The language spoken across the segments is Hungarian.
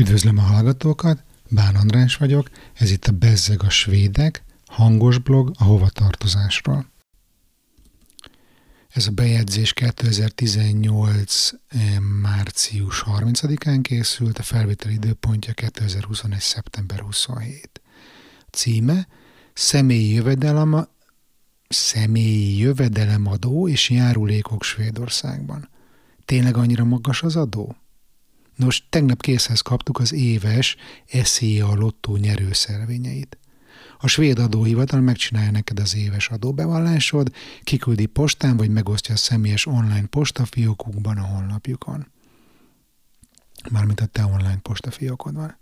Üdvözlöm a hallgatókat, Bán András vagyok, ez itt a Bezzeg a Svédek, hangos blog a hovatartozásról. Ez a bejegyzés 2018. Eh, március 30-án készült, a felvétel időpontja 2021. szeptember 27. Címe Személyi jövedelem, személyi jövedelemadó és járulékok Svédországban. Tényleg annyira magas az adó? Nos, tegnap készhez kaptuk az éves SZIA lottó nyerőszervényeit. A svéd adóhivatal megcsinálja neked az éves adóbevallásod, kiküldi postán, vagy megosztja a személyes online postafiókukban a honlapjukon. Mármint a te online postafiókod van.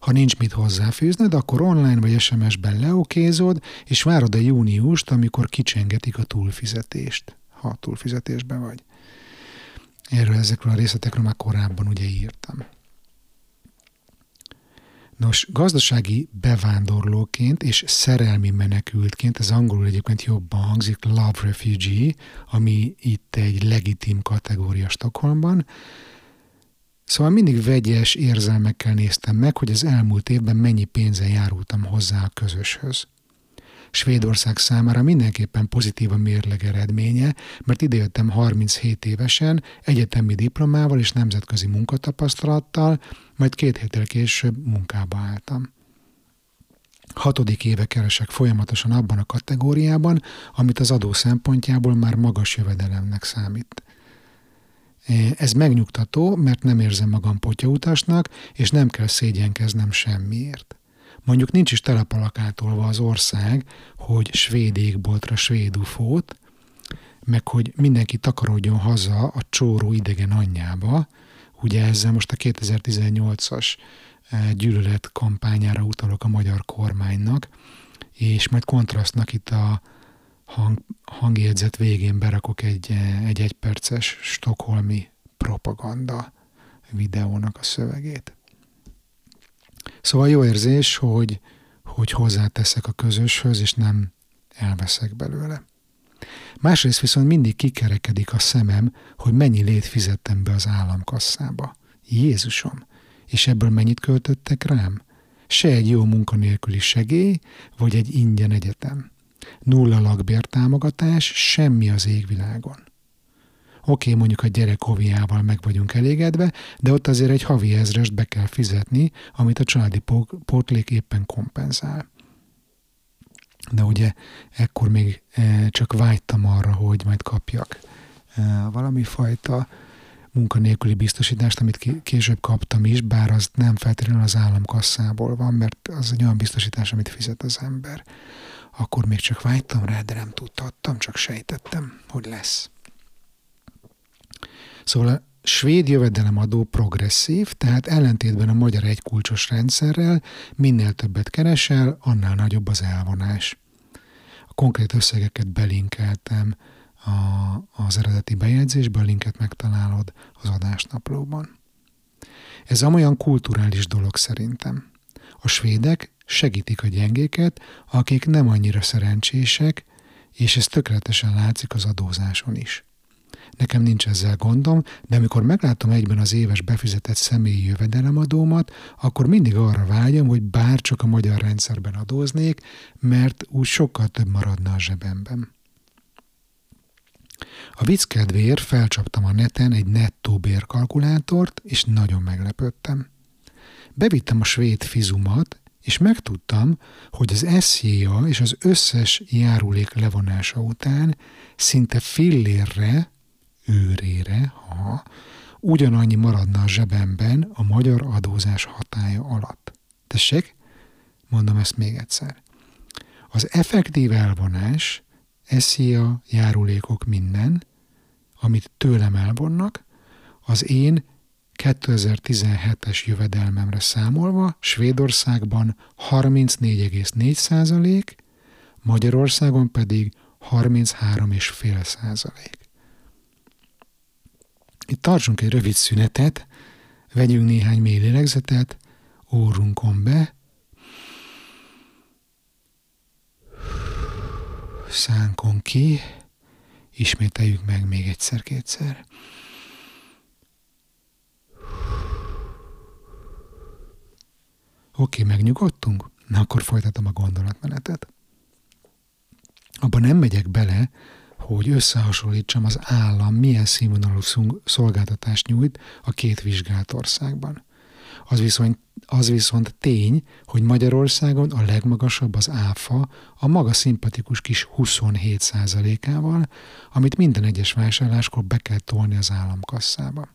Ha nincs mit hozzáfűzned, akkor online vagy SMS-ben leokézod, és várod a júniust, amikor kicsengetik a túlfizetést, ha túlfizetésben vagy. Erről ezekről a részletekről már korábban ugye írtam. Nos, gazdasági bevándorlóként és szerelmi menekültként, ez angolul egyébként jobban hangzik, love refugee, ami itt egy legitim kategória Stockholmban. Szóval mindig vegyes érzelmekkel néztem meg, hogy az elmúlt évben mennyi pénzen járultam hozzá a közöshöz. Svédország számára mindenképpen pozitív a mérleg eredménye, mert idejöttem 37 évesen, egyetemi diplomával és nemzetközi munkatapasztalattal, majd két héttel később munkába álltam. Hatodik éve keresek folyamatosan abban a kategóriában, amit az adó szempontjából már magas jövedelemnek számít. Ez megnyugtató, mert nem érzem magam potyautasnak, és nem kell szégyenkeznem semmiért. Mondjuk nincs is telepalakátolva az ország, hogy svéd égboltra svéd ufót, meg hogy mindenki takarodjon haza a csóró idegen anyjába, ugye ezzel most a 2018-as eh, gyűlölet kampányára utalok a magyar kormánynak, és majd kontrasztnak itt a hang, hangjegyzet végén berakok egy, eh, egy egyperces stokholmi propaganda videónak a szövegét. Szóval jó érzés, hogy, hogy hozzáteszek a közöshöz, és nem elveszek belőle. Másrészt viszont mindig kikerekedik a szemem, hogy mennyi lét fizettem be az államkasszába. Jézusom! És ebből mennyit költöttek rám? Se egy jó munkanélküli segély, vagy egy ingyen egyetem. Nulla lakbértámogatás, semmi az égvilágon. Oké, okay, mondjuk a gyerek hoviával meg vagyunk elégedve, de ott azért egy havi ezrest be kell fizetni, amit a családi pótlék éppen kompenzál. De ugye ekkor még e, csak vágytam arra, hogy majd kapjak e, valami fajta munkanélküli biztosítást, amit később kaptam is, bár az nem feltétlenül az államkasszából van, mert az egy olyan biztosítás, amit fizet az ember. Akkor még csak vágytam rá, de nem tudtam, csak sejtettem, hogy lesz. Szóval a svéd jövedelemadó progresszív, tehát ellentétben a magyar egykulcsos rendszerrel minél többet keresel, annál nagyobb az elvonás. A konkrét összegeket belinkeltem a, az eredeti bejegyzésből, linket megtalálod az adásnaplóban. Ez olyan kulturális dolog szerintem. A svédek segítik a gyengéket, akik nem annyira szerencsések, és ez tökéletesen látszik az adózáson is. Nekem nincs ezzel gondom, de amikor meglátom egyben az éves befizetett személyi jövedelemadómat, akkor mindig arra vágyom, hogy bárcsak a magyar rendszerben adóznék, mert úgy sokkal több maradna a zsebemben. A vicc kedvéért felcsaptam a neten egy nettó bérkalkulátort, és nagyon meglepődtem. Bevittem a svéd fizumat, és megtudtam, hogy az SZIA és az összes járulék levonása után szinte fillérre őrére, ha ugyanannyi maradna a zsebemben a magyar adózás hatája alatt. Tessék, mondom ezt még egyszer. Az effektív elvonás, a járulékok minden, amit tőlem elvonnak, az én 2017-es jövedelmemre számolva Svédországban 34,4 százalék, Magyarországon pedig 33,5 százalék. Itt tartsunk egy rövid szünetet, vegyünk néhány mély lélegzetet, órunkon be, szánkon ki, ismételjük meg még egyszer-kétszer. Oké, megnyugodtunk? Na akkor folytatom a gondolatmenetet. Abban nem megyek bele, hogy összehasonlítsam az állam milyen színvonalú szolgáltatást nyújt a két vizsgált országban. Az viszont, az viszont tény, hogy Magyarországon a legmagasabb az áfa a maga szimpatikus kis 27%-ával, amit minden egyes vásárláskor be kell tolni az államkasszába.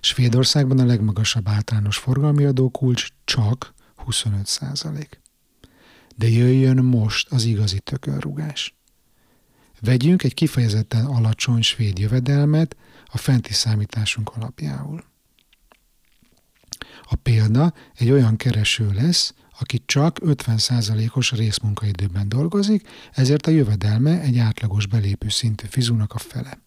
Svédországban a legmagasabb általános forgalmi adókulcs csak 25 százalék. De jöjjön most az igazi tökönrugás. Vegyünk egy kifejezetten alacsony svéd jövedelmet a fenti számításunk alapjául. A példa egy olyan kereső lesz, aki csak 50%-os részmunkaidőben dolgozik, ezért a jövedelme egy átlagos belépő szintű fizúnak a fele.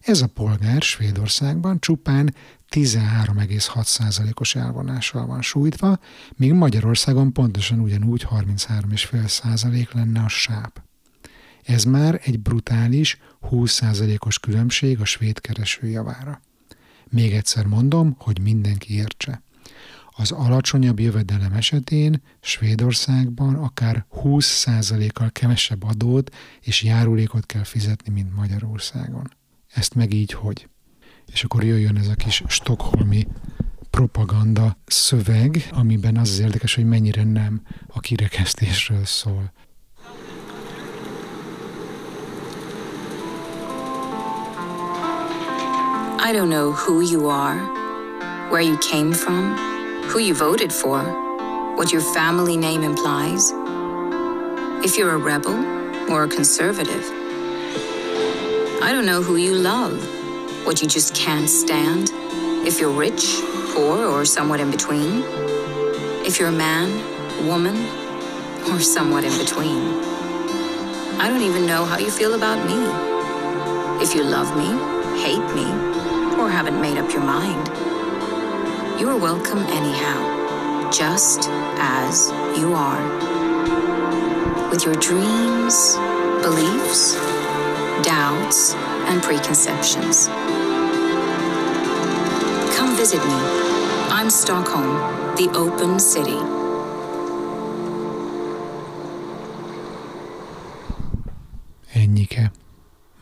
Ez a polgár Svédországban csupán 13,6%-os elvonással van sújtva, míg Magyarországon pontosan ugyanúgy 33,5% lenne a sáp. Ez már egy brutális 20%-os különbség a svéd kereső javára. Még egyszer mondom, hogy mindenki értse. Az alacsonyabb jövedelem esetén Svédországban akár 20%-kal kevesebb adót és járulékot kell fizetni, mint Magyarországon. Ezt meg így hogy? És akkor jöjjön ez a kis stokholmi propaganda szöveg, amiben az az érdekes, hogy mennyire nem a kirekesztésről szól. I don't know who you are, where you came from, who you voted for, what your family name implies, if you're a rebel or a conservative. I don't know who you love, what you just can't stand, if you're rich, poor, or somewhat in between, if you're a man, woman, or somewhat in between. I don't even know how you feel about me. If you love me, hate me, or haven't made up your mind. You are welcome anyhow, just as you are. With your dreams, beliefs, doubts, and preconceptions. Come visit me. I'm Stockholm, the open city.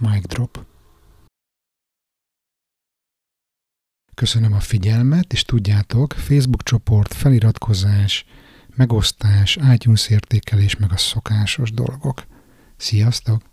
Mic drop. Köszönöm a figyelmet, és tudjátok, Facebook csoport, feliratkozás, megosztás, iTunes értékelés, meg a szokásos dolgok. Sziasztok!